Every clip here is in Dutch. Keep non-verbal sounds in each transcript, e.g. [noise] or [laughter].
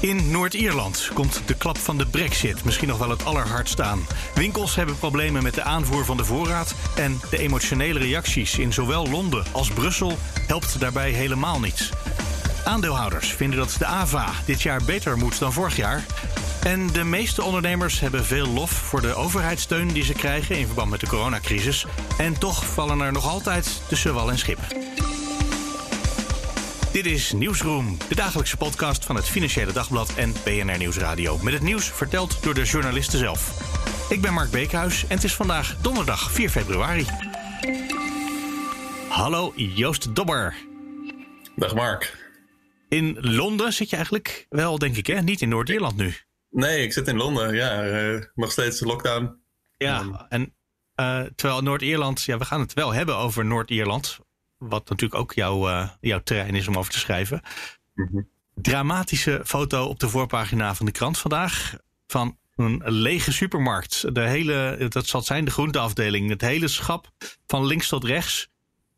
In Noord-Ierland komt de klap van de brexit misschien nog wel het allerhardst aan. Winkels hebben problemen met de aanvoer van de voorraad... en de emotionele reacties in zowel Londen als Brussel helpt daarbij helemaal niets. Aandeelhouders vinden dat de AVA dit jaar beter moet dan vorig jaar... En de meeste ondernemers hebben veel lof voor de overheidssteun die ze krijgen in verband met de coronacrisis. En toch vallen er nog altijd tussen wal en schip. Dit is Nieuwsroom, de dagelijkse podcast van het Financiële Dagblad en BNR Nieuwsradio. Met het nieuws verteld door de journalisten zelf. Ik ben Mark Beekhuis en het is vandaag donderdag 4 februari. Hallo Joost Dobber. Dag Mark. In Londen zit je eigenlijk wel, denk ik, hè? Niet in Noord-Ierland nu. Nee, ik zit in Londen. Ja, uh, nog steeds lockdown. Ja, en uh, terwijl Noord-Ierland, ja, we gaan het wel hebben over Noord-Ierland. Wat natuurlijk ook jouw, uh, jouw terrein is om over te schrijven. Mm -hmm. Dramatische foto op de voorpagina van de krant vandaag. Van een lege supermarkt. De hele, dat zal zijn de groenteafdeling. Het hele schap van links tot rechts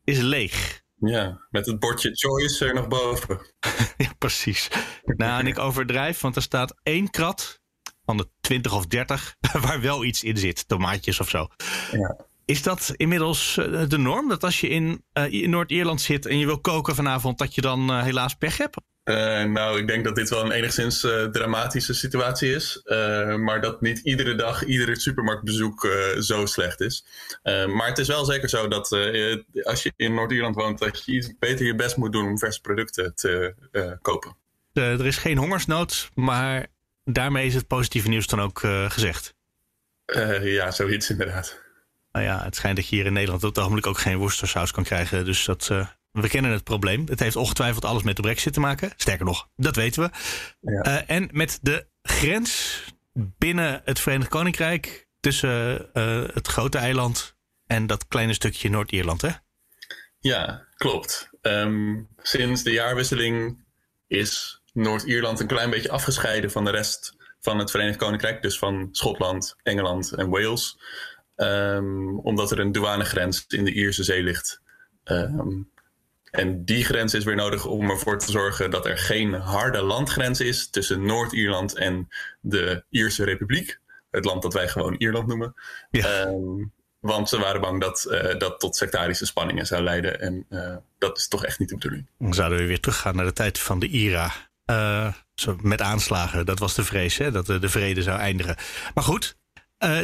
is leeg. Ja, met het bordje choice er nog boven. [laughs] ja, precies. Nou, en ik overdrijf, want er staat één krat van de 20 of 30 [laughs] waar wel iets in zit, tomaatjes of zo. Ja. Is dat inmiddels eh, de norm? Dat als je in, uh, in Noord-Ierland zit en je wil koken vanavond, dat je dan uh, helaas pech hebt? Uh, nou, ik denk dat dit wel een enigszins uh, dramatische situatie is. Uh, maar dat niet iedere dag, iedere supermarktbezoek zo slecht is. maar het is wel zeker zo dat als je in Noord-Ierland woont, dat je iets beter je best moet doen om verse producten te kopen. er is geen hongersnood, maar daarmee is het positieve nieuws dan ook gezegd. ja, zoiets inderdaad. Nou ja, het schijnt dat je hier in Nederland op het ogenblik ook geen worcestersaus kan krijgen. Dus dat we kennen het probleem. Het heeft ongetwijfeld alles met de brexit te maken. Sterker nog, dat weten we. Ja. Uh, en met de grens binnen het Verenigd Koninkrijk tussen uh, het grote eiland en dat kleine stukje Noord-Ierland, hè? Ja, klopt. Um, sinds de jaarwisseling is Noord-Ierland een klein beetje afgescheiden van de rest van het Verenigd Koninkrijk. Dus van Schotland, Engeland en Wales. Um, omdat er een douanegrens in de Ierse Zee ligt. Um, en die grens is weer nodig om ervoor te zorgen dat er geen harde landgrens is tussen Noord-Ierland en de Ierse Republiek. Het land dat wij gewoon Ierland noemen. Ja. Um, want ze waren bang dat uh, dat tot sectarische spanningen zou leiden. En uh, dat is toch echt niet de bedoeling. Dan zouden we weer teruggaan naar de tijd van de IRA. Uh, met aanslagen, dat was de vrees, hè, dat de vrede zou eindigen. Maar goed,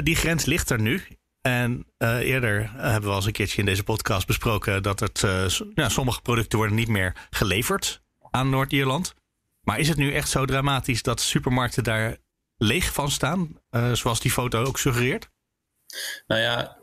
die grens ligt er nu. En uh, eerder hebben we al eens een keertje in deze podcast besproken dat het, uh, ja, sommige producten worden niet meer geleverd aan Noord-Ierland. Maar is het nu echt zo dramatisch dat supermarkten daar leeg van staan, uh, zoals die foto ook suggereert? Nou ja,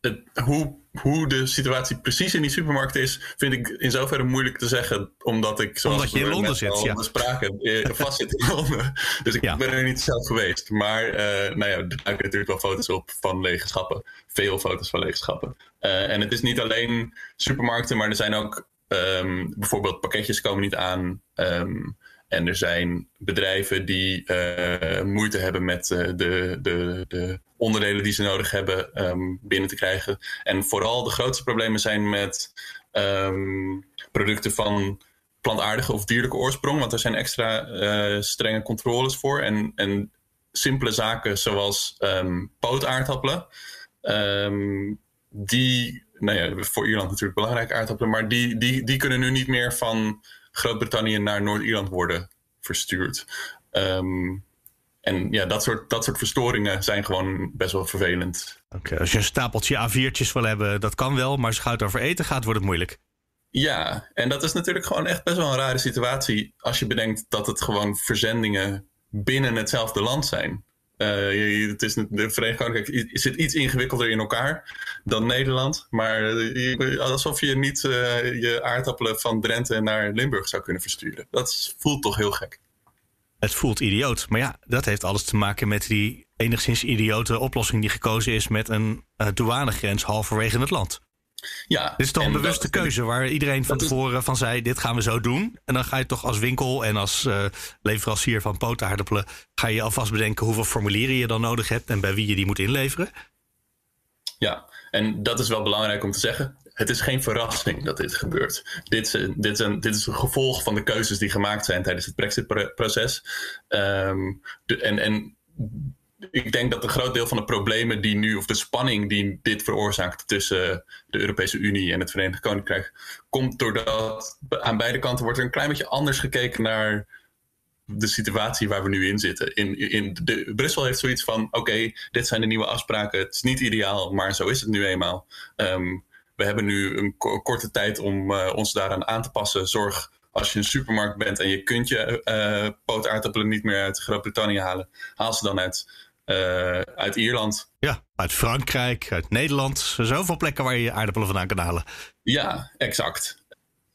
het, hoe, hoe de situatie precies in die supermarkt is, vind ik in zoverre moeilijk te zeggen. Omdat ik, zoals omdat je in Londen zit, ja. spraken, vast zit in Londen. Dus ik ja. ben er niet zelf geweest. Maar uh, nou ja, er duiken natuurlijk wel foto's op van lege schappen. Veel foto's van lege schappen. Uh, en het is niet alleen supermarkten, maar er zijn ook um, bijvoorbeeld pakketjes komen niet aan. Um, en er zijn bedrijven die uh, moeite hebben met de, de, de, onderdelen die ze nodig hebben um, binnen te krijgen. En vooral de grootste problemen zijn met um, producten van plantaardige of dierlijke oorsprong. Want er zijn extra uh, strenge controles voor. En, en simpele zaken zoals um, pootaardappelen. die, nou ja, voor Ierland natuurlijk belangrijke aardappelen. Maar die, die, die kunnen nu niet meer van Groot-Brittannië naar Noord-Ierland worden verstuurd. En ja, dat soort, dat soort verstoringen zijn gewoon best wel vervelend. Okay, als je een stapeltje A4'tjes wil hebben, dat kan wel. Maar als het gaat over eten gaat, wordt het moeilijk. Ja, en dat is natuurlijk gewoon echt best wel een rare situatie. Als je bedenkt dat het gewoon verzendingen binnen hetzelfde land zijn. Uh, het is, de Verenigd Koninkrijk zit iets ingewikkelder in elkaar dan Nederland. Maar alsof je niet je aardappelen van Drenthe naar Limburg zou kunnen versturen. Dat voelt toch heel gek. Het voelt idioot. Maar ja, dat heeft alles te maken met die enigszins idiote oplossing die gekozen is met een douanegrens halverwege het land. Ja, dit is toch een bewuste keuze waar iedereen van tevoren van zei: dit gaan we zo doen. En dan ga je toch als winkel en als uh, leverancier van potenaardappelen... ga je alvast bedenken hoeveel formulieren je dan nodig hebt... en bij wie je die moet inleveren. Ja, en dat is wel belangrijk om te zeggen. Het is geen verrassing dat dit gebeurt. Dit is, dit is, een, dit is een gevolg van de keuzes die gemaakt zijn tijdens het Brexit-proces. Um, en, en ik denk dat een groot deel van de problemen die nu, of de spanning die dit veroorzaakt tussen de Europese Unie en het Verenigd Koninkrijk, komt doordat aan beide kanten wordt er een klein beetje anders gekeken naar de situatie waar we nu in zitten. In, in de, Brussel heeft zoiets van: oké, dit zijn de nieuwe afspraken. Het is niet ideaal, maar zo is het nu eenmaal. Ehm, we hebben nu een korte tijd om uh, ons daaraan aan te passen. Zorg als je een supermarkt bent en je kunt je uh, pootaardappelen niet meer uit Groot-Brittannië halen, haal ze dan uit uh, uit Ierland. Ja, uit Frankrijk, uit Nederland. Zoveel plekken waar je je aardappelen vandaan kan halen. Ja, exact.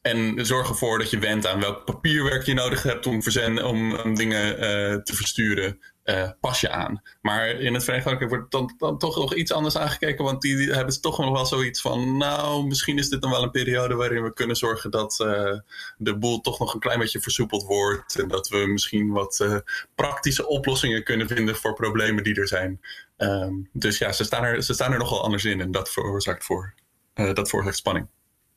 En zorg ervoor dat je went aan welk papierwerk je nodig hebt om, verzenden, om, om dingen uh, te versturen uh, pas je aan. Maar in het Verenigd Koninkrijk wordt dan, dan toch nog iets anders aangekeken. Want die, hebben toch nog wel zoiets van. Nou, misschien is dit dan wel een periode waarin we kunnen zorgen dat uh, de boel toch nog een klein beetje versoepeld wordt. En dat we misschien wat uh, praktische oplossingen kunnen vinden voor problemen die er zijn. Um, dus ja, ze staan, er, ze staan er nogal anders in. En dat veroorzaakt, voor, dat veroorzaakt spanning.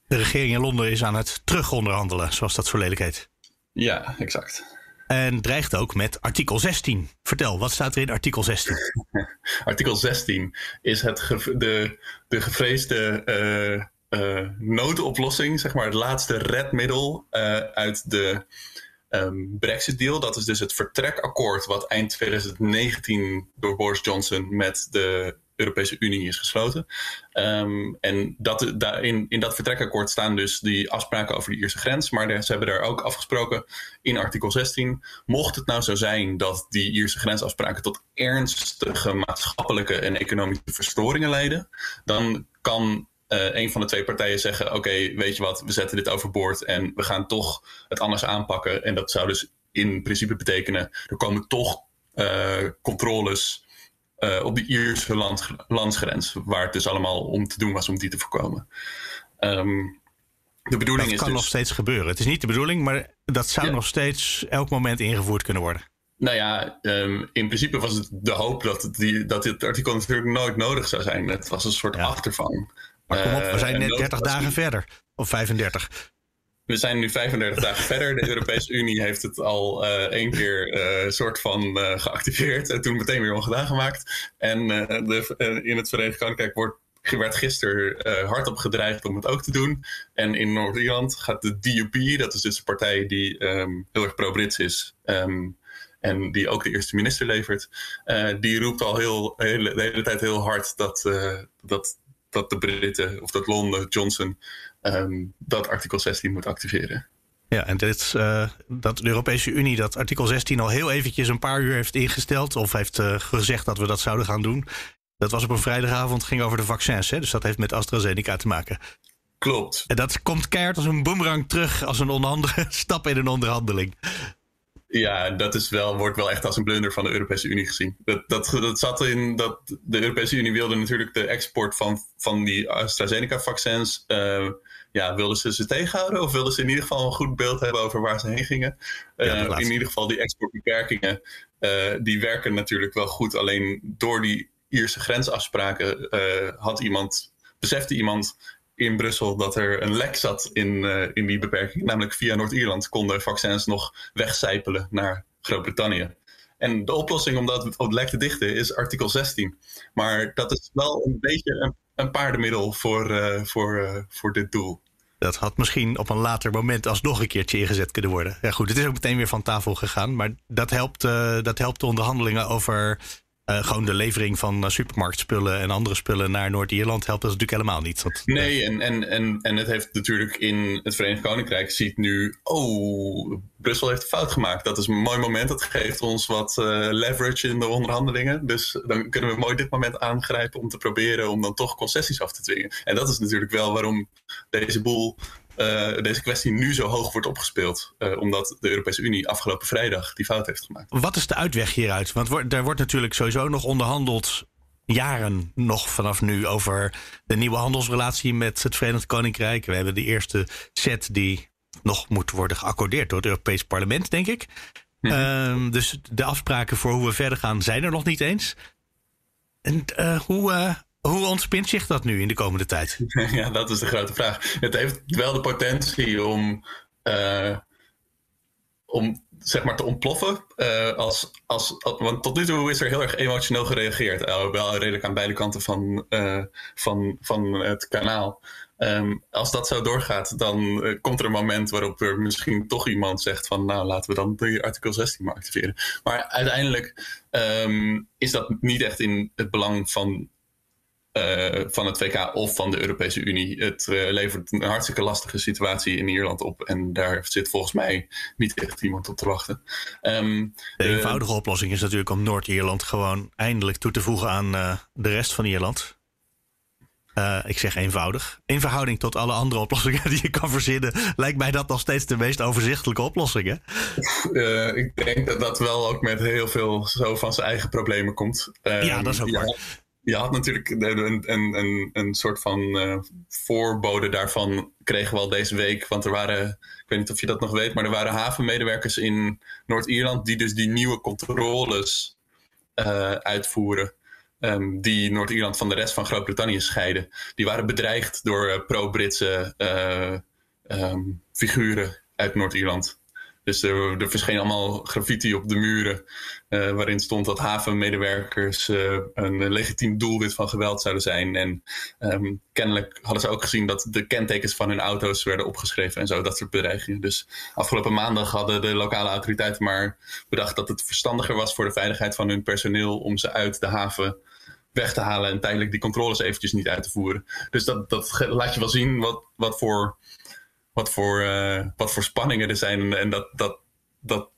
De regering in Londen is aan het terugonderhandelen, zoals dat zo lelijk heet. Ja, exact. En dreigt ook met artikel 16. Vertel, wat staat er in artikel 16? [laughs] artikel 16 is het de, de gevreesde uh, uh, noodoplossing, zeg maar het laatste redmiddel uh, uit de um, Brexit-deal. Dat is dus het vertrekakkoord wat eind 2019 door Boris Johnson met de Europese Unie is gesloten. Um, en dat, daarin, in dat vertrekakkoord staan dus die afspraken over de Ierse grens. Maar ze hebben daar ook afgesproken in artikel 16. Mocht het nou zo zijn dat die Ierse grensafspraken tot ernstige maatschappelijke en economische verstoringen leiden, dan kan uh, een van de twee partijen zeggen: Oké, weet je wat, we zetten dit overboord en we gaan toch het anders aanpakken. En dat zou dus in principe betekenen: er komen toch uh, controles uh, op de Ierse land, landsgrens, waar het dus allemaal om te doen was om die te voorkomen. Um, de bedoeling dat kan dus... nog steeds gebeuren. Het is niet de bedoeling, maar dat zou nog steeds elk moment ingevoerd kunnen worden. Nou ja, um, in principe was het de hoop dat, die, dat dit artikel natuurlijk nooit nodig zou zijn. Het was een soort ja. achtervang. Maar kom op, we zijn net 30 dagen verder. Of 35. We zijn nu 35 dagen [laughs] verder. De Europese Unie heeft het al uh, één keer uh, soort van uh, geactiveerd en toen meteen weer ongedaan gemaakt. En de, in het Verenigd Koninkrijk wordt, werd gisteren hardop gedreigd om het ook te doen. En in Noord-Ierland gaat de DUP, dat is dus de partij die um, heel erg pro-Brits is. Um, en die ook de eerste minister levert. die roept al heel, heel, de hele tijd heel hard dat, dat dat de Britten of dat Londen, Johnson, um, dat artikel 16 moet activeren. Ja, en dit, uh, dat de Europese Unie dat artikel 16 al heel eventjes een paar uur heeft ingesteld. of heeft uh, gezegd dat we dat zouden gaan doen. Dat was op een vrijdagavond, ging over de vaccins. Hè? Dus dat heeft met AstraZeneca te maken. Klopt. En dat komt keihard als een boemerang terug. als een [laughs] stap in een onderhandeling. Ja, dat is wel, wordt wel echt als een blunder van de Europese Unie gezien. Dat, dat, dat zat in dat de Europese Unie wilde natuurlijk de export van, van die AstraZeneca-vaccins. Uh, ja, wilden ze ze tegenhouden of wilden ze in ieder geval een goed beeld hebben over waar ze heen gingen? Uh, in ieder geval die exportbeperkingen, uh, die werken natuurlijk wel goed. Alleen door die Ierse grensafspraken had iemand, besefte iemand in Brussel dat er een lek zat in, in die beperking. Namelijk via Noord-Ierland konden vaccins nog wegcijpelen naar Groot-Brittannië. En de oplossing om dat op het lek te dichten is artikel 16. Maar dat is wel een beetje een, een paardenmiddel voor, uh, voor, uh, voor dit doel. Dat had misschien op een later moment alsnog een keertje ingezet kunnen worden. Ja, goed, het is ook meteen weer van tafel gegaan. Maar dat helpt, dat helpt de onderhandelingen over uh, gewoon de levering van uh, supermarktspullen en andere spullen naar Noord-Ierland helpt dat natuurlijk helemaal niet. Dat, nee, en, en, en, en het heeft natuurlijk in het Verenigd Koninkrijk ziet nu, oh, Brussel heeft een fout gemaakt. Dat is een mooi moment. Dat geeft ons wat leverage in de onderhandelingen. Dus dan kunnen we mooi dit moment aangrijpen om te proberen om dan toch concessies af te dwingen. En dat is natuurlijk wel waarom deze boel uh, deze kwestie nu zo hoog wordt opgespeeld. Uh, omdat de Europese Unie afgelopen vrijdag die fout heeft gemaakt. Wat is de uitweg hieruit? Want er wordt natuurlijk sowieso nog onderhandeld. Jaren nog vanaf nu over de nieuwe handelsrelatie met het Verenigd Koninkrijk. We hebben de eerste set die nog moet worden geaccordeerd door het Europees Parlement, denk ik. Mm -hmm. dus de afspraken voor hoe we verder gaan zijn er nog niet eens. En uh, hoe, hoe ontspint zich dat nu in de komende tijd? [laughs] Ja, dat is de grote vraag. Het heeft wel de potentie om, uh, om zeg maar te ontploffen. Uh, als, als, want tot nu toe is er heel erg emotioneel gereageerd. Uh, wel redelijk aan beide kanten van, van, van het kanaal. Um, als dat zo doorgaat, dan komt er een moment waarop er misschien toch iemand zegt van nou laten we dan de artikel 16 maar activeren. Maar uiteindelijk um, is dat niet echt in het belang van uh, van het VK of van de Europese Unie. Het uh, levert een hartstikke lastige situatie in Ierland op. En daar zit volgens mij niet echt iemand op te wachten. Um, de eenvoudige uh, oplossing is natuurlijk om Noord-Ierland gewoon eindelijk toe te voegen aan de rest van Ierland. ik zeg eenvoudig. In verhouding tot alle andere oplossingen [laughs] die je kan verzinnen, lijkt mij dat nog steeds de meest overzichtelijke oplossing. Hè? ik denk dat dat wel ook met heel veel zo van zijn eigen problemen komt. ja, dat is ook ja, waar je had natuurlijk een, een, soort van uh, voorbode daarvan kregen we al deze week. Want er waren, ik weet niet of je dat nog weet, maar er waren havenmedewerkers in Noord-Ierland die dus die nieuwe controles uh, uitvoeren. Um, die Noord-Ierland van de rest van Groot-Brittannië scheiden. Die waren bedreigd door uh, pro-Britse um, figuren uit Noord-Ierland. Dus er, er verscheen allemaal graffiti op de muren. Uh, waarin stond dat havenmedewerkers uh, een legitiem doelwit van geweld zouden zijn. En um, kennelijk hadden ze ook gezien dat de kentekens van hun auto's werden opgeschreven en zo, dat soort bedreigingen. Dus afgelopen maandag hadden de lokale autoriteiten maar bedacht dat het verstandiger was voor de veiligheid van hun personeel om ze uit de haven weg te halen en tijdelijk die controles eventjes niet uit te voeren. Dus dat, dat laat je wel zien wat, wat voor wat voor, uh, wat voor spanningen er zijn. En dat, dat, dat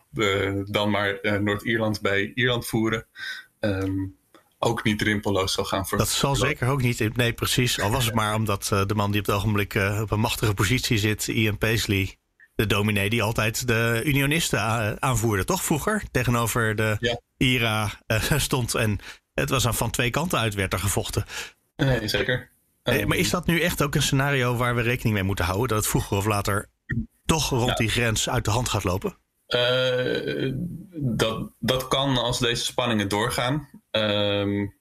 dan maar uh, Noord-Ierland bij Ierland voeren. Um, ook niet rimpelloos zal gaan. Dat zal zeker ook niet. Nee, precies. Al was het maar omdat de man die op het ogenblik op een machtige positie zit, Ian Paisley, de dominee die altijd de unionisten aanvoerde, toch vroeger? Tegenover de ja. IRA stond. En het was dan van twee kanten uit werd er gevochten. Nee, zeker. Hey, maar is dat nu echt ook een scenario waar we rekening mee moeten houden? Dat het vroeger of later toch rond die grens uit de hand gaat lopen? Uh, dat, dat kan als deze spanningen doorgaan. Um,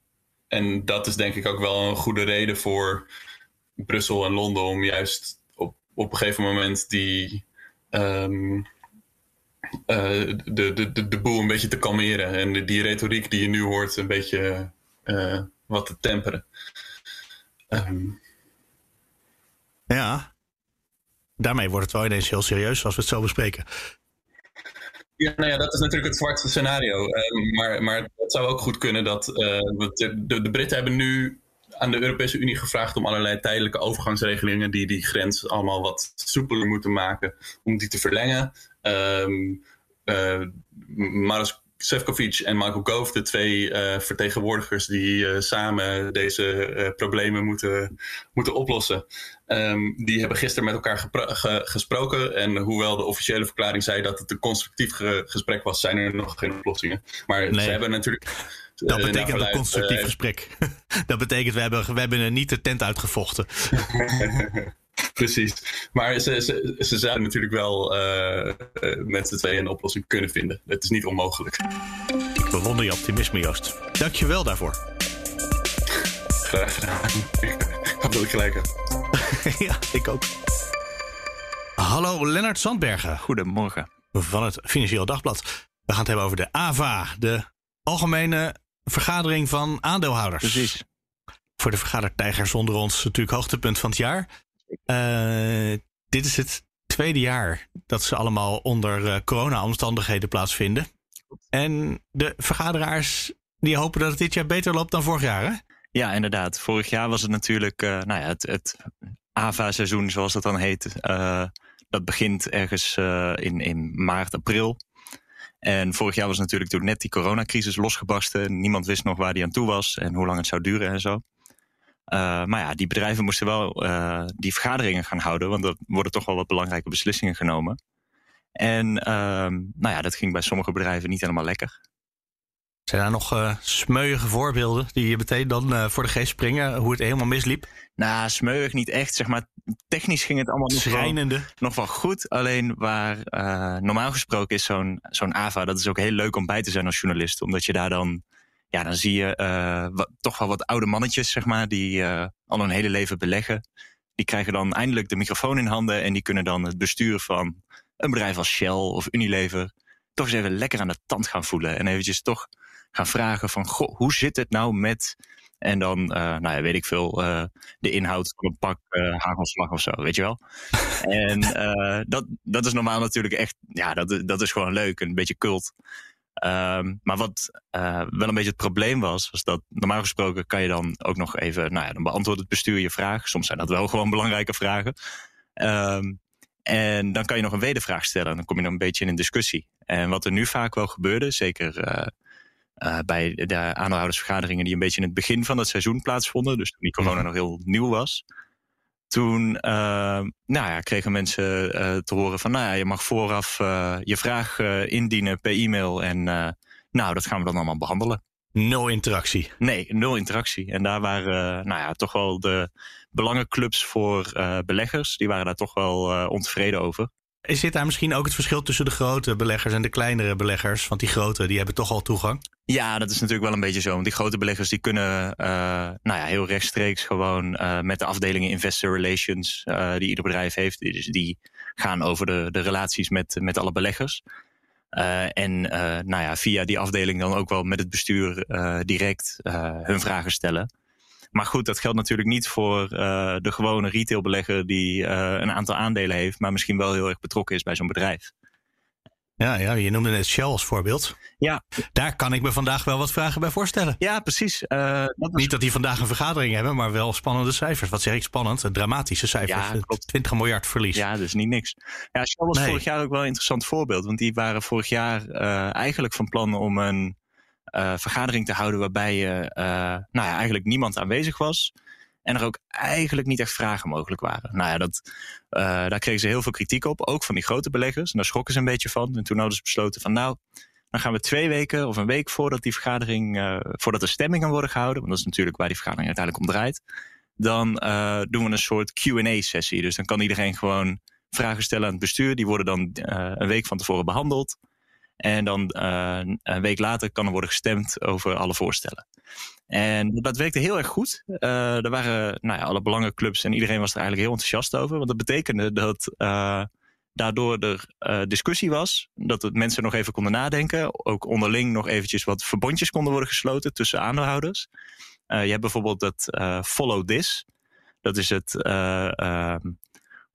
en dat is denk ik ook wel een goede reden voor Brussel en Londen om juist op, op een gegeven moment die. Um, uh, de, de, de, de boel een beetje te kalmeren en de, die retoriek die je nu hoort een beetje uh, wat te temperen. Um. Ja, daarmee wordt het wel ineens heel serieus als we het zo bespreken. Ja, nou ja, dat is natuurlijk het zwartste scenario. Uh, maar, maar het zou ook goed kunnen dat. Uh, de, de, de, Britten hebben nu aan de Europese Unie gevraagd om allerlei tijdelijke overgangsregelingen. die die grens allemaal wat soepeler moeten maken. om die te verlengen. Um, uh, Maros Sefcovic en Michael Gove, de twee uh, vertegenwoordigers die uh, samen deze uh, problemen moeten, moeten oplossen. Um, die hebben gisteren met elkaar ge gesproken. En hoewel de officiële verklaring zei dat het een constructief ge gesprek was, zijn er nog geen oplossingen. Maar nee. ze hebben natuurlijk. Dat betekent een constructief gesprek. [laughs] dat betekent, we hebben, we hebben niet de tent uitgevochten. [laughs] Precies. Maar ze, ze, ze zouden natuurlijk wel uh, met z'n tweeën een oplossing kunnen vinden. Het is niet onmogelijk. Ik bewonder je optimisme, Joost. Dank je wel daarvoor. Graag gedaan. Dat wil ik gelijk [laughs] ja, ik ook. Hallo, Lennart Sandbergen. Goedemorgen. Van het Financieel Dagblad. We gaan het hebben over de AVA, de Algemene Vergadering van Aandeelhouders. Precies. Voor de vergadertijgers onder ons natuurlijk hoogtepunt van het jaar. Uh, dit is het tweede jaar dat ze allemaal onder uh, corona-omstandigheden plaatsvinden. En de vergaderaars Die hopen dat het dit jaar beter loopt dan vorig jaar, hè? Ja, inderdaad. Vorig jaar was het natuurlijk uh, nou ja, het, het AVA-seizoen, zoals dat dan heet. Dat begint ergens in, in maart, april. En vorig jaar was natuurlijk toen net die coronacrisis losgebarsten. Niemand wist nog waar die aan toe was en hoe lang het zou duren en zo. Uh, maar ja, die bedrijven moesten wel uh, die vergaderingen gaan houden, want er worden toch wel wat belangrijke beslissingen genomen. En uh, nou ja, dat ging bij sommige bedrijven niet helemaal lekker. Zijn er nog uh, smeuïge voorbeelden die je meteen dan uh, voor de geest springen, hoe het helemaal misliep? Nou, smeuig niet echt. Zeg maar, technisch ging het allemaal Schrijnende. Nog, wel, nog wel goed. Alleen waar uh, normaal gesproken is zo'n zo'n AVA, dat is ook heel leuk om bij te zijn als journalist. Omdat je daar dan, ja, dan zie je wat, toch wel wat oude mannetjes, zeg maar, die al hun hele leven beleggen. Die krijgen dan eindelijk de microfoon in handen en die kunnen dan het bestuur van een bedrijf als Shell of Unilever toch eens even lekker aan de tand gaan voelen. En eventjes toch gaan vragen van, goh, hoe zit het nou met... En dan, uh, nou ja, weet ik veel, uh, de inhoud van een pak uh, hagelslag of zo, weet je wel. [laughs] en dat, dat is normaal natuurlijk echt, ja, dat, dat is gewoon leuk, een beetje cult. Um, maar wat wel een beetje het probleem was, was dat normaal gesproken kan je dan ook nog even, nou ja, dan beantwoordt het bestuur je vraag. Soms zijn dat wel [laughs] gewoon belangrijke vragen. Um, en dan kan je nog een wedervraag stellen. Dan kom je nog een beetje in een discussie. En wat er nu vaak wel gebeurde, zeker uh, bij de aandeelhoudersvergaderingen die een beetje in het begin van het seizoen plaatsvonden, dus toen die corona nog heel nieuw was. Toen uh, nou ja, kregen mensen uh, te horen van, nou ja, je mag vooraf je vraag indienen per e-mail en nou, dat gaan we dan allemaal behandelen. Nul interactie. Nee, nul interactie. En daar waren nou ja, toch wel de belangenclubs voor beleggers, die waren daar toch wel ontevreden over. Dit daar misschien ook het verschil tussen de grote beleggers en de kleinere beleggers? Want die grote die hebben toch al toegang? Ja, dat is natuurlijk wel een beetje zo. Want die grote beleggers die kunnen uh, nou ja, heel rechtstreeks gewoon uh, met de afdelingen Investor Relations uh, die ieder bedrijf heeft. Dus die gaan over de, de relaties met, met alle beleggers. en nou ja, via die afdeling dan ook wel met het bestuur direct hun vragen stellen. Maar goed, dat geldt natuurlijk niet voor uh, de gewone retailbelegger die uh, een aantal aandelen heeft, maar misschien wel heel erg betrokken is bij zo'n bedrijf. Ja, ja, je noemde net Shell als voorbeeld. Ja. Daar kan ik me vandaag wel wat vragen bij voorstellen. Ja, precies. Uh, dat Niet dat die vandaag een vergadering hebben, maar wel spannende cijfers. Wat zeg ik spannend? Dramatische cijfers. Ja, klopt. 20 miljard verlies. Ja, dus niet niks. Ja, Shell was nee. vorig jaar ook wel een interessant voorbeeld. Want die waren vorig jaar uh, eigenlijk van plan om een vergadering te houden waarbij je, uh, nou ja, eigenlijk niemand aanwezig was. En er ook eigenlijk niet echt vragen mogelijk waren. Nou ja, dat, uh, daar kregen ze heel veel kritiek op, ook van die grote beleggers. En daar schrokken ze een beetje van. En toen hadden ze besloten van nou, dan gaan we twee weken of een week voordat die vergadering, voordat de stemmingen worden gehouden, want dat is natuurlijk waar die vergadering uiteindelijk om draait, dan doen we een soort QA-sessie. Dus dan kan iedereen gewoon vragen stellen aan het bestuur. Die worden dan een week van tevoren behandeld. En dan uh, een week later kan er worden gestemd over alle voorstellen. En dat werkte heel erg goed. Uh, er waren nou ja, alle belangenclubs en iedereen was er eigenlijk heel enthousiast over. Want dat betekende dat uh, daardoor er discussie was. Dat mensen nog even konden nadenken. Ook onderling nog eventjes wat verbondjes konden worden gesloten tussen aandeelhouders. je hebt bijvoorbeeld dat Follow This. Dat is het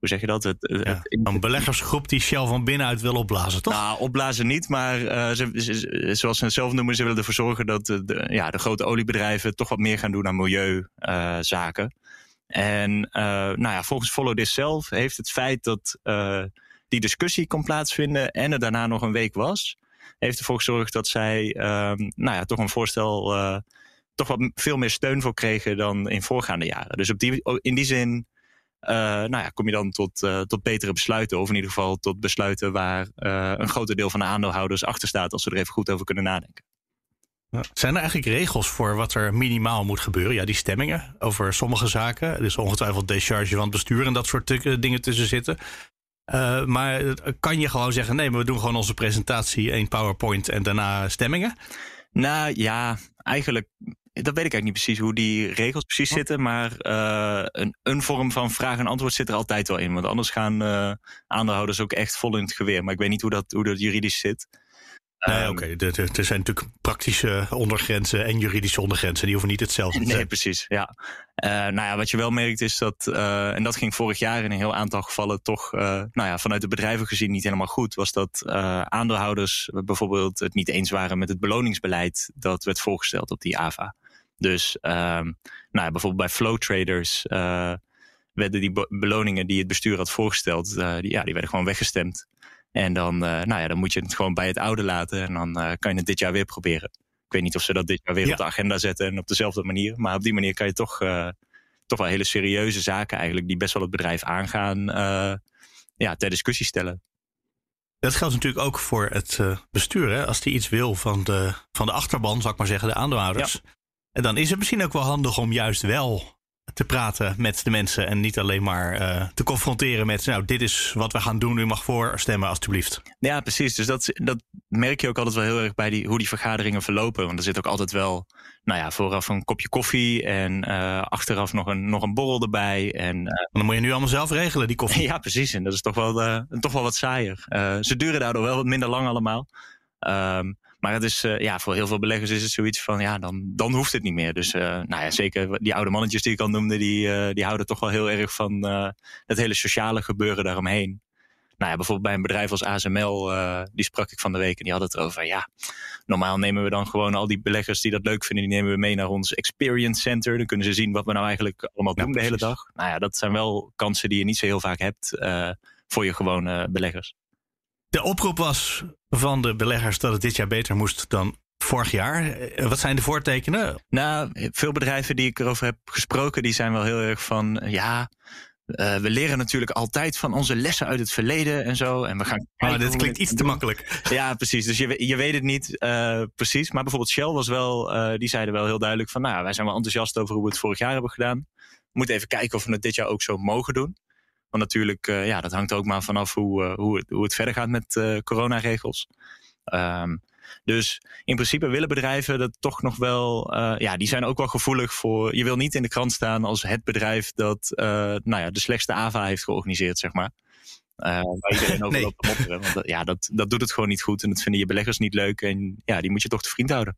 hoe zeg je dat? Het, ja, een beleggersgroep die Shell van binnenuit wil opblazen, toch? Nou, opblazen niet, maar uh, ze, ze, zoals ze het zelf noemen, ze willen ervoor zorgen dat de, ja, de grote oliebedrijven toch wat meer gaan doen aan milieuzaken. En uh, nou ja, volgens Follow This zelf heeft het feit dat die discussie kon plaatsvinden en er daarna nog een week was, heeft ervoor gezorgd dat zij ehm, nou ja, toch een voorstel toch wat veel meer steun voor kregen dan in voorgaande jaren. Dus op die, in die zin nou ja, kom je dan tot, uh, tot betere besluiten. Of in ieder geval tot besluiten waar uh, een groter deel van de aandeelhouders achter staat. Als ze er even goed over kunnen nadenken. Zijn er eigenlijk regels voor wat er minimaal moet gebeuren? Ja, die stemmingen over sommige zaken. Er is ongetwijfeld decharge van het bestuur en dat soort dingen tussen zitten. Uh, maar kan je gewoon zeggen: nee, maar we doen gewoon onze presentatie, één PowerPoint en daarna stemmingen? Nou ja, eigenlijk dat weet ik eigenlijk niet precies hoe die regels precies zitten. Maar uh, een, een vorm van vraag en antwoord zit er altijd wel in. Want anders gaan uh, aandeelhouders ook echt vol in het geweer. Maar ik weet niet hoe dat, hoe dat juridisch zit. Nee, ehm, oké. Er zijn natuurlijk praktische ondergrenzen en juridische ondergrenzen. Die hoeven niet hetzelfde te zijn. Nee, precies. Ja. Uh, nou ja, wat je wel merkt is dat, uh, en dat ging vorig jaar in een heel aantal gevallen toch, uh, nou ja, vanuit de bedrijven gezien niet helemaal goed, was dat aandeelhouders bijvoorbeeld het niet eens waren met het beloningsbeleid dat werd voorgesteld op die AVA. Dus ehm, nou ja, bijvoorbeeld bij flow traders werden die beloningen die het bestuur had voorgesteld, die, ja, die werden gewoon weggestemd. En dan, nou ja, dan moet je het gewoon bij het oude laten en dan kan je het dit jaar weer proberen. Ik weet niet of ze dat dit jaar weer op de agenda zetten en op dezelfde manier. Maar op die manier kan je toch, toch wel hele serieuze zaken eigenlijk, die best wel het bedrijf aangaan, ja, ter discussie stellen. Dat geldt natuurlijk ook voor het bestuur. Hè? Als die iets wil van de, van de achterban, zou ik maar zeggen, de aandeelhouders. En dan is het misschien ook wel handig om juist wel te praten met de mensen en niet alleen maar uh, te confronteren met, nou, dit is wat we gaan doen, u mag voorstemmen alstublieft. Ja, precies. Dus dat, dat merk je ook altijd wel heel erg bij die, hoe die vergaderingen verlopen. Want er zit ook altijd wel, nou ja, vooraf een kopje koffie en uh, achteraf nog een, nog een borrel erbij. En, uh, dan moet je nu allemaal zelf regelen, die koffie. [laughs] ja, precies. En dat is toch wel, toch wel wat saaier. ze duren daardoor wel wat minder lang allemaal. Um, maar het is, uh, ja, voor heel veel beleggers is het zoiets van, ja, dan, dan hoeft het niet meer. Dus uh, nou ja, zeker die oude mannetjes die ik al noemde, die, uh, die houden toch wel heel erg van het hele sociale gebeuren daaromheen. Nou ja, bijvoorbeeld bij een bedrijf als ASML, die sprak ik van de week en die had het erover, ja, normaal nemen we dan gewoon al die beleggers die dat leuk vinden, die nemen we mee naar ons experience center. Dan kunnen ze zien wat we nou eigenlijk allemaal doen de hele dag. Nou ja, dat zijn wel kansen die je niet zo heel vaak hebt voor je gewone beleggers. De oproep was van de beleggers dat het dit jaar beter moest dan vorig jaar. Eh, wat zijn de voortekenen? Nou, veel bedrijven die ik erover heb gesproken, die zijn wel heel erg van ja. Uh, we leren natuurlijk altijd van onze lessen uit het verleden en zo. En we gaan maar dit klinkt iets te makkelijk. Ja, precies. Dus je, je weet het niet uh, precies. Maar bijvoorbeeld Shell was wel, uh, die zeiden wel heel duidelijk van, nou, wij zijn wel enthousiast over hoe we het vorig jaar hebben gedaan. We moeten even kijken of we het dit jaar ook zo mogen doen. Want natuurlijk, uh, ja, dat hangt ook maar vanaf hoe, uh, hoe, het, hoe het verder gaat met uh, coronaregels. Um, dus in principe willen bedrijven dat toch nog wel. Uh, ja, die zijn ook wel gevoelig voor. Je wil niet in de krant staan als het bedrijf dat uh, nou ja, de slechtste AVA heeft georganiseerd, zeg maar. Uh, waar iedereen over nee. loopt te mopperen. Want ja, dat, dat doet het gewoon niet goed. En dat vinden je beleggers niet leuk. En ja, die moet je toch te vriend houden.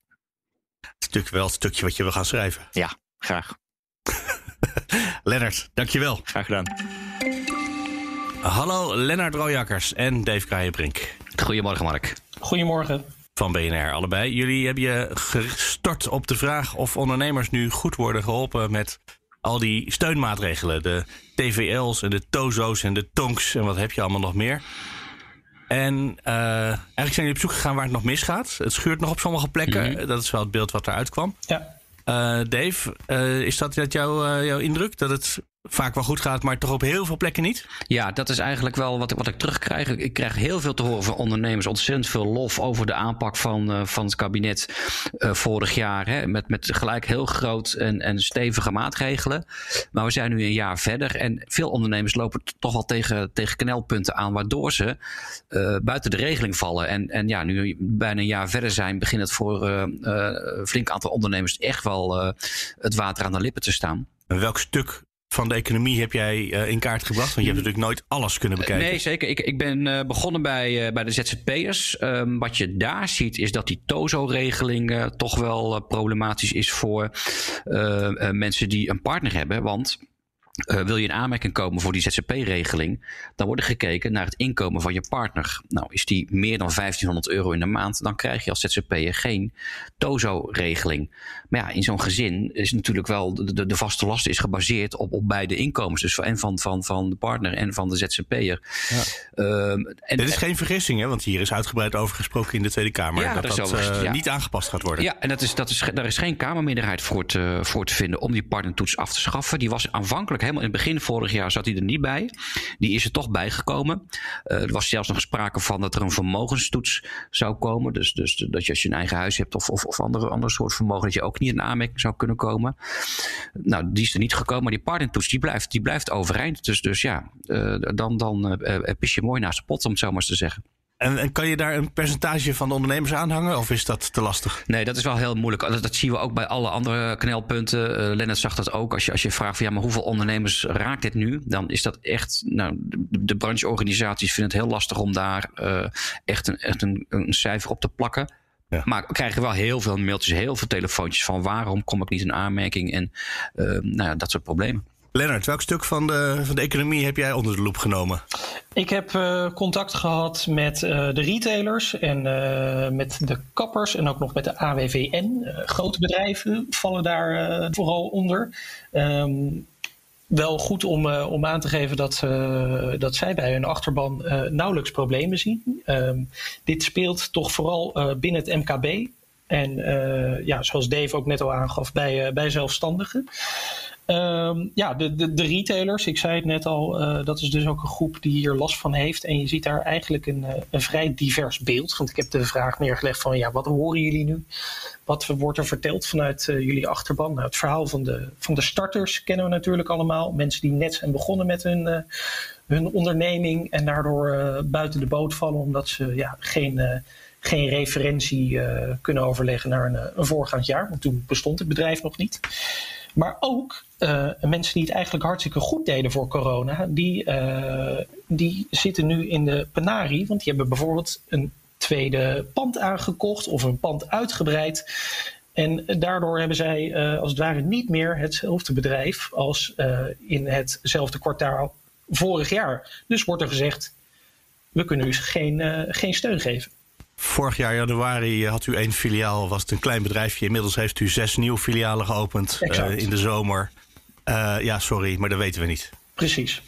Het is natuurlijk wel het stukje wat je wil gaan schrijven. Ja, graag. [laughs] Lennart, dankjewel. Graag gedaan. Hallo Lennart Rooijakkers en Dave Keijenbrink. Goedemorgen Mark. Goedemorgen. Van BNR allebei. Jullie hebben je gestort op de vraag of ondernemers nu goed worden geholpen met al die steunmaatregelen. De TVL's en de TOZO's en de TONKS en wat heb je allemaal nog meer. En uh, eigenlijk zijn jullie op zoek gegaan waar het nog misgaat. Het schuurt nog op sommige plekken. Mhm. Dat is wel het beeld wat eruit kwam. Ja. Uh, Dave, uh, is dat, dat jouw, jouw indruk? Dat het vaak wel goed gaat, maar toch op heel veel plekken niet? Ja, dat is eigenlijk wel wat, wat ik terugkrijg. Ik krijg heel veel te horen van ondernemers. Ontzettend veel lof over de aanpak van, uh, van het kabinet uh, vorig jaar. Hè, met, met gelijk heel groot en, en stevige maatregelen. Maar we zijn nu een jaar verder. En veel ondernemers lopen toch wel tegen, tegen knelpunten aan. Waardoor ze uh, buiten de regeling vallen. En, en ja, nu bijna een jaar verder zijn, begint het voor een flink aantal ondernemers echt wel het water aan de lippen te staan. En welk stuk van de economie heb jij uh, in kaart gebracht? Want je hebt natuurlijk nooit alles kunnen bekijken. Nee, zeker. Ik, ik ben uh, begonnen bij, bij de ZZP'ers. Um, wat je daar ziet is dat die TOZO-regeling toch wel problematisch is voor mensen die een partner hebben. Want uh, wil je in aanmerking komen voor die ZZP-regeling, dan wordt er gekeken naar het inkomen van je partner. Nou, is die meer dan 1500 euro in de maand, dan krijg je als ZZP'er geen TOZO-regeling. Maar ja, in zo'n gezin is natuurlijk wel, de, de vaste last is gebaseerd op, op beide inkomens. Dus en van, van, van de partner en van de ZZP'er. Ja. Um, en, Dit is geen vergissing, hè? want hier is uitgebreid over gesproken in de Tweede Kamer. Ja, dat dat, uh, ja. niet aangepast gaat worden. Ja, en dat is, dat is, daar is geen Kamermeerderheid voor te, voor te vinden om die partnertoets af te schaffen. Die was aanvankelijk helemaal in het begin vorig jaar zat hij er niet bij. Die is er toch bijgekomen. Uh, er was zelfs nog sprake van dat er een vermogenstoets zou komen. Dus, dus dat je als je een eigen huis hebt of, of, of andere, andere soort vermogen, dat je ook niet in aanmerking zou kunnen komen. Nou, die is er niet gekomen. Maar die partnertoets die blijft, die blijft overeind. Dus, dus ja, uh, dan, dan uh, pis je mooi naast de pot, om het zo maar eens te zeggen. En, en, kan je daar een percentage van de ondernemers aanhangen of is dat te lastig? Nee, dat is wel heel moeilijk. Dat, dat zien we ook bij alle andere knelpunten. Uh, Lennart zag dat ook. Als je, als je vraagt van ja, maar hoeveel ondernemers raakt dit nu? Dan is dat echt. Nou, de, de brancheorganisaties vinden het heel lastig om daar uh, echt, een, echt een, een cijfer op te plakken. Ja. Maar we krijgen wel heel veel mailtjes, heel veel telefoontjes van waarom kom ik niet in aanmerking en uh, nou ja, dat soort problemen. Lennart, welk stuk van de, van de economie heb jij onder de loep genomen? Ik heb uh, contact gehad met uh, de retailers en uh, met de kappers en ook nog met de AWVN. grote bedrijven vallen daar vooral onder. Um, wel goed om, om aan te geven dat, dat zij bij hun achterban nauwelijks problemen zien. Um, dit speelt toch vooral binnen het MKB. En ja, zoals Dave ook net al aangaf, bij, bij zelfstandigen. Um, ja, de, de, de, retailers, ik zei het net al, uh, dat is dus ook een groep die hier last van heeft. En je ziet daar eigenlijk een, een vrij divers beeld. Want ik heb de vraag neergelegd van, ja, wat horen jullie nu? Wat wordt er verteld vanuit uh, jullie achterban? Nou, het verhaal van de, van de starters kennen we natuurlijk allemaal. Mensen die net zijn begonnen met hun, hun onderneming en daardoor buiten de boot vallen omdat ze ja, geen geen referentie kunnen overleggen naar een, een voorgaand jaar. Want toen bestond het bedrijf nog niet. Maar ook uh, mensen die het eigenlijk hartstikke goed deden voor corona, die, uh, die zitten nu in de penarie. Want die hebben bijvoorbeeld een tweede pand aangekocht of een pand uitgebreid. En daardoor hebben zij uh, als het ware niet meer hetzelfde bedrijf als in hetzelfde kwartaal vorig jaar. Dus wordt er gezegd, we kunnen u geen, geen steun geven. Vorig jaar januari had u één filiaal, was het een klein bedrijfje. Inmiddels heeft u zes nieuwe filialen geopend uh, in de zomer. Uh, ja, sorry, maar dat weten we niet. Precies.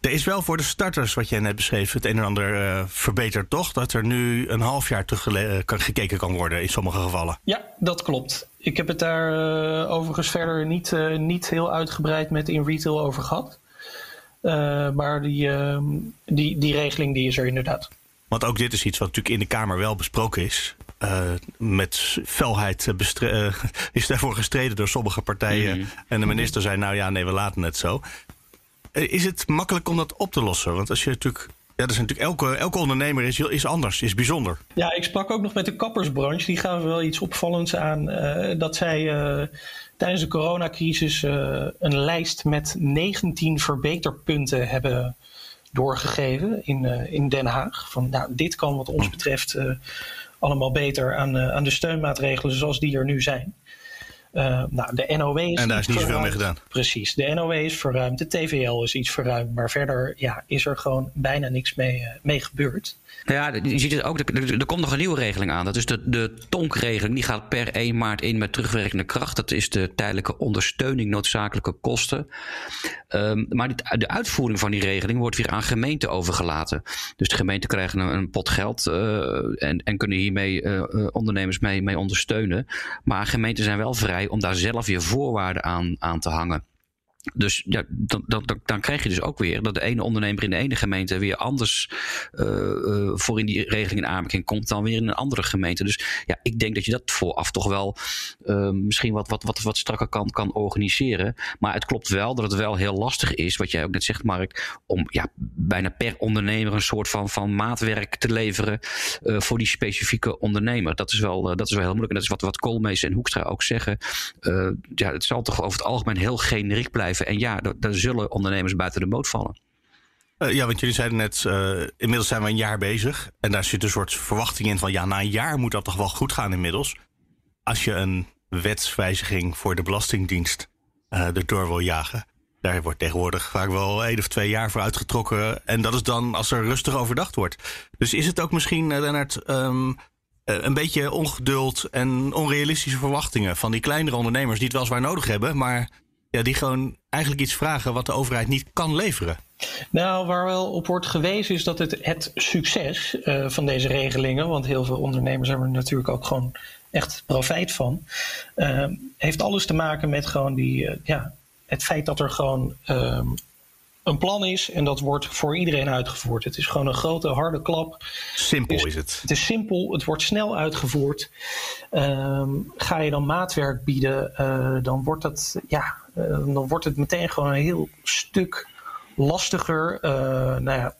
Er is wel voor de starters, wat jij net beschreef, het een en ander uh, verbeterd, toch? Dat er nu een half jaar terug gekeken kan worden in sommige gevallen. Ja, dat klopt. Ik heb het daar uh, overigens verder niet, uh, niet heel uitgebreid met in retail over gehad. maar die, ehm, die, die regeling die is er inderdaad. Want ook dit is iets wat natuurlijk in de Kamer wel besproken is. Uh, met felheid uh, [laughs] is daarvoor gestreden door sommige partijen. Mm. En de minister zei: Nou ja, nee, we laten het zo. Uh, is het makkelijk om dat op te lossen? Want als je natuurlijk. Ja, dat is natuurlijk elke, elke ondernemer is, is anders, is bijzonder. Ja, ik sprak ook nog met de kappersbranche. Die gaven wel iets opvallends aan. dat zij tijdens de coronacrisis een lijst met 19 verbeterpunten hebben doorgegeven in, uh, in Den Haag. Van nou, dit kan wat ons betreft uh, allemaal beter aan, uh, aan de steunmaatregelen zoals die er nu zijn. Nou, de NOW is en daar is niet zoveel mee gedaan. Precies, de NOW is verruimd, de TVL is iets verruimd, maar verder ja, is er gewoon bijna niks mee, mee gebeurd. Ja, je ziet het ook, er, er, komt nog een nieuwe regeling aan. Dat is de, de TONK-regeling. Die gaat per 1 maart in met terugwerkende kracht. Dat is de tijdelijke ondersteuning noodzakelijke kosten. Um, maar die, de uitvoering van die regeling wordt weer aan gemeenten overgelaten. Dus de gemeenten krijgen een, een pot geld uh, en, en, kunnen hiermee uh, ondernemers mee, mee ondersteunen. Maar gemeenten zijn wel vrij om daar zelf weer voorwaarden aan, aan te hangen. Dus ja, dan, dan, dan krijg je dus ook weer dat de ene ondernemer in de ene gemeente weer anders uh, uh, voor in die regeling in aanmerking komt dan weer in een andere gemeente. Dus ja, ik denk dat je dat vooraf toch wel uh, misschien wat, wat, wat, wat strakker kan, kan organiseren. Maar het klopt wel dat het wel heel lastig is, wat jij ook net zegt, Mark, om ja, bijna per ondernemer een soort van, van maatwerk te leveren voor die specifieke ondernemer. Dat is wel, dat is wel heel moeilijk. En dat is wat, wat Koolmees en Hoekstra ook zeggen. ja, het zal toch over het algemeen heel generiek blijven en ja, daar zullen ondernemers buiten de boot vallen. Uh, ja, want jullie zeiden net, uh, inmiddels zijn we een jaar bezig. En daar zit een soort verwachting in van, ja, na een jaar moet dat toch wel goed gaan inmiddels. Als je een wetswijziging voor de Belastingdienst uh, erdoor wil jagen. Daar wordt tegenwoordig vaak wel één of twee jaar voor uitgetrokken. En dat is dan als er rustig overdacht wordt. Dus is het ook misschien, Lennart, um, een beetje ongeduld en onrealistische verwachtingen van die kleinere ondernemers die het wel zwaar nodig hebben, maar ja, die gewoon eigenlijk iets vragen wat de overheid niet kan leveren. Nou, waar wel op wordt gewezen is dat het, het succes uh, van deze regelingen, want heel veel ondernemers hebben er natuurlijk ook gewoon echt profijt van, uh, heeft alles te maken met gewoon die, uh, ja, het feit dat er gewoon ehm, een plan is en dat wordt voor iedereen uitgevoerd. Het is gewoon een grote harde klap. Simpel is, het. Het is simpel, het wordt snel uitgevoerd. Um, ga je dan maatwerk bieden, uh, dan wordt dat ja, uh, dan wordt het meteen gewoon een heel stuk lastiger. Uh, nou ja,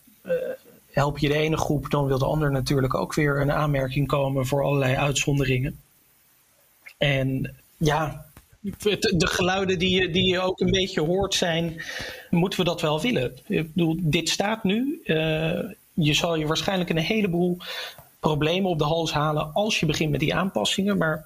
help je de ene groep, dan wil de ander natuurlijk ook weer een aanmerking komen voor allerlei uitzonderingen. En ja, de geluiden die je, die ook een beetje hoort zijn, moeten we dat wel willen? Ik bedoel, dit staat nu. Uh, je zal je waarschijnlijk een heleboel problemen op de hals halen als je begint met die aanpassingen. Maar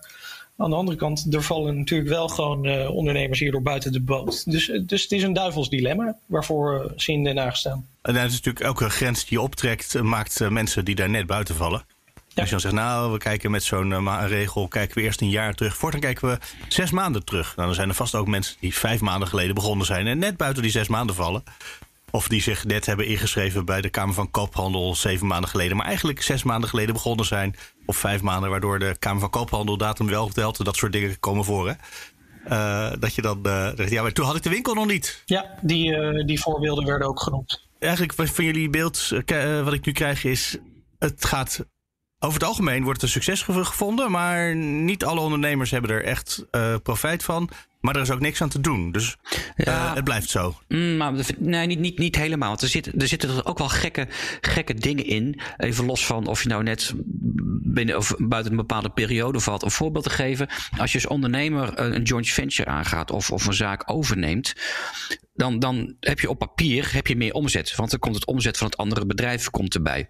aan de andere kant, er vallen natuurlijk wel gewoon uh, ondernemers hierdoor buiten de boot. Dus, dus het is een duivels dilemma waarvoor ze in Den Haag staan. En dat is natuurlijk elke grens die je optrekt, maakt mensen die daar net buiten vallen. Als je dan zegt, nou, we kijken met zo'n uh, regel, kijken we eerst een jaar terug. Voortaan kijken we zes maanden terug. Nou, dan zijn er vast ook mensen die vijf maanden geleden begonnen zijn en net buiten die zes maanden vallen. Of die zich net hebben ingeschreven bij de Kamer van Koophandel zeven maanden geleden. Maar eigenlijk zes maanden geleden begonnen zijn. Of vijf maanden, waardoor de Kamer van Koophandel datum wel telt. Dat soort dingen komen voor. Hè? Uh, dat je dan. Uh, ja, maar toen had ik de winkel nog niet. Ja, die, uh, die voorbeelden werden ook genoemd. Eigenlijk van jullie beeld, wat ik nu krijg, is. Het gaat over het algemeen wordt het een succes gevonden, maar niet alle ondernemers hebben er echt uh, profijt van. Maar er is ook niks aan te doen. Dus ja. uh, het blijft zo. Mm, maar, nee, niet, niet, niet helemaal. Want er, zit, er zitten er ook wel gekke, gekke dingen in. Even los van of je nou net binnen of buiten een bepaalde periode valt. Een voorbeeld te geven. Als je als ondernemer een joint venture aangaat of, of een zaak overneemt. Dan, dan heb je op papier heb je meer omzet. Want dan komt het omzet van het andere bedrijf komt erbij.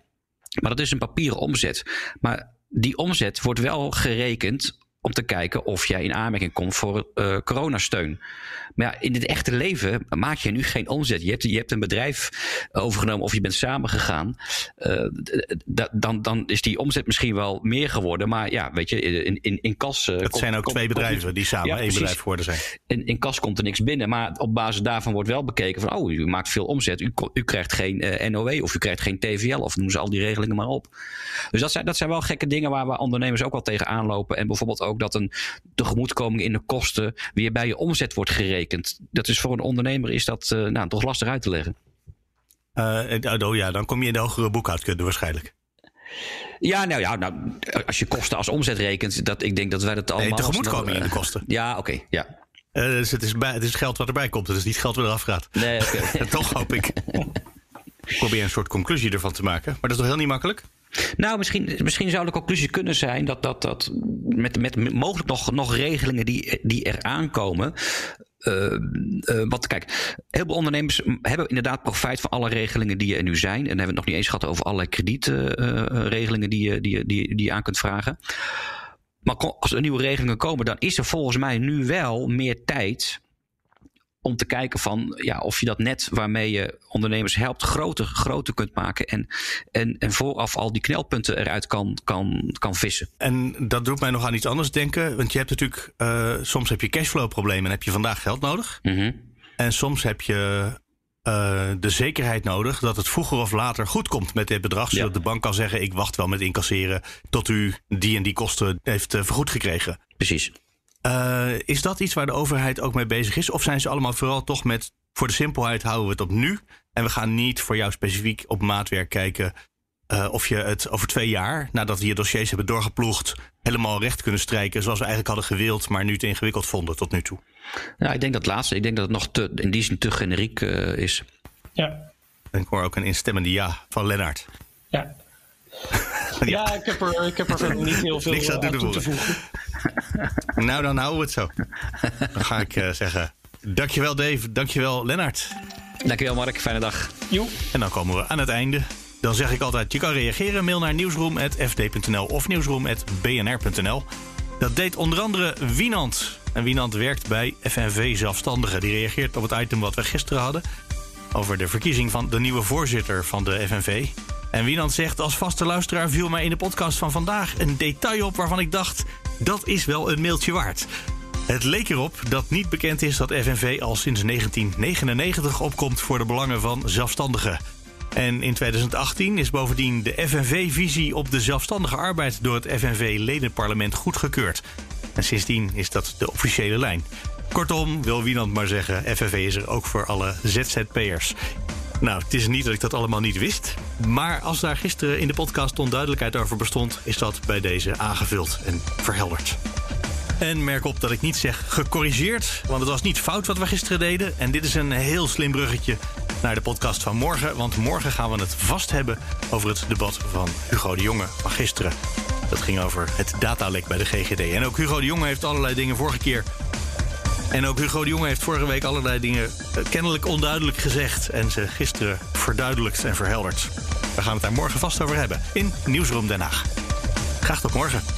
Maar dat is een papieren omzet. Maar die omzet wordt wel gerekend om te kijken of jij in aanmerking komt voor uh, coronasteun. Maar ja, in het echte leven maak je nu geen omzet. Je hebt, je hebt een bedrijf overgenomen of je bent samengegaan. Uh, dan, dan is die omzet misschien wel meer geworden. Maar ja, weet je, in, in, in kas. Uh, het zijn ook twee bedrijven die samen ja, één bedrijf geworden zijn. In, in kas komt er niks binnen. Maar op basis daarvan wordt wel bekeken van, oh, u maakt veel omzet. U, u krijgt geen uh, NOW of u krijgt geen TVL of noemen ze al die regelingen maar op. Dus dat zijn, dat zijn wel gekke dingen waar we ondernemers ook wel tegen aanlopen. En bijvoorbeeld ook dat een tegemoetkoming in de kosten weer bij je omzet wordt gerekend. Dat is voor een ondernemer is dat uh, nou, toch lastig uit te leggen. Uh, oh ja, dan kom je in de hogere boekhoudkunde waarschijnlijk. Ja, nou ja, nou, als je kosten als omzet rekent, dat, ik denk dat wij dat allemaal... Nee, tegemoetkoming in de kosten. [laughs] Ja, oké, okay, ja. Uh, dus het is, bij, het is geld wat erbij komt, het is niet geld wat eraf gaat. Nee. Okay. [laughs] toch hoop ik. [laughs] ik probeer een soort conclusie ervan te maken, maar dat is toch heel niet makkelijk? Nou, misschien, misschien zou de conclusie kunnen zijn dat, dat, dat met, met mogelijk nog, nog regelingen die, die eraan komen. Uh, uh, wat, kijk, heel veel ondernemers hebben inderdaad profijt van alle regelingen die er nu zijn. En hebben we het nog niet eens gehad over allerlei kredietregelingen die, die, die, die je aan kunt vragen. Maar als er nieuwe regelingen komen, dan is er volgens mij nu wel meer tijd om te kijken van ja, of je dat net waarmee je ondernemers helpt groter, groter kunt maken. En, en, en vooraf al die knelpunten eruit kan, kan, kan vissen. En dat doet mij nog aan iets anders denken. Want je hebt natuurlijk, uh, soms heb je cashflow problemen en heb je vandaag geld nodig. Mm -hmm. En soms heb je uh, de zekerheid nodig dat het vroeger of later goed komt met dit bedrag. Zodat ja. de bank kan zeggen: ik wacht wel met incasseren tot u die en die kosten heeft uh, vergoed gekregen. Precies. Uh, is dat iets waar de overheid ook mee bezig is? Of zijn ze allemaal vooral toch met, voor de simpelheid houden we het op nu. En we gaan niet voor jou specifiek op maatwerk kijken uh, of je het over twee jaar, nadat we je dossiers hebben doorgeploegd, helemaal recht kunnen strijken zoals we eigenlijk hadden gewild, maar nu te ingewikkeld vonden tot nu toe. Ja, ik denk dat laatste. Ik denk dat het nog te, in die zin te generiek uh, is. Ja. En ik hoor ook een instemmende ja van Lennart. Ja. Ja. [laughs] ja, ik heb er, ik heb er verder niet heel veel Niks aan, aan toe te voegen. [laughs] nou, dan houden we het zo. Dan ga ik uh, zeggen, dankjewel Dave, dankjewel Lennart. Dankjewel Mark, fijne dag. Jo. En dan komen we aan het einde. Dan zeg ik altijd, je kan reageren. Mail naar nieuwsroom.fd.nl of nieuwsroom.bnr.nl. Dat deed onder andere Wienand. En Wienand werkt bij FNV Zelfstandigen. Die reageert op het item wat we gisteren hadden. Over de verkiezing van de nieuwe voorzitter van de FNV. En Wienand zegt, als vaste luisteraar viel mij in de podcast van vandaag een detail op waarvan ik dacht, dat is wel een mailtje waard. Het leek erop dat niet bekend is dat FNV al sinds 1999 opkomt voor de belangen van zelfstandigen. En in 2018 is bovendien de FNV-visie op de zelfstandige arbeid door het FNV-ledenparlement goedgekeurd. En sindsdien is dat de officiële lijn. Kortom, wil Wienand maar zeggen, FNV is er ook voor alle ZZP'ers. Nou, het is niet dat ik dat allemaal niet wist. Maar als daar gisteren in de podcast onduidelijkheid over bestond, is dat bij deze aangevuld en verhelderd. En merk op dat ik niet zeg gecorrigeerd, want het was niet fout wat we gisteren deden. En dit is een heel slim bruggetje naar de podcast van morgen. Want morgen gaan we het vast hebben over het debat van Hugo de Jonge van gisteren. Dat ging over het datalek bij de GGD. En ook Hugo de Jonge heeft allerlei dingen vorige keer. En ook Hugo de Jonge heeft vorige week allerlei dingen eh, kennelijk onduidelijk gezegd. En ze gisteren verduidelijkt en verhelderd. We gaan het daar morgen vast over hebben in Nieuwsroom Den Haag. Graag tot morgen.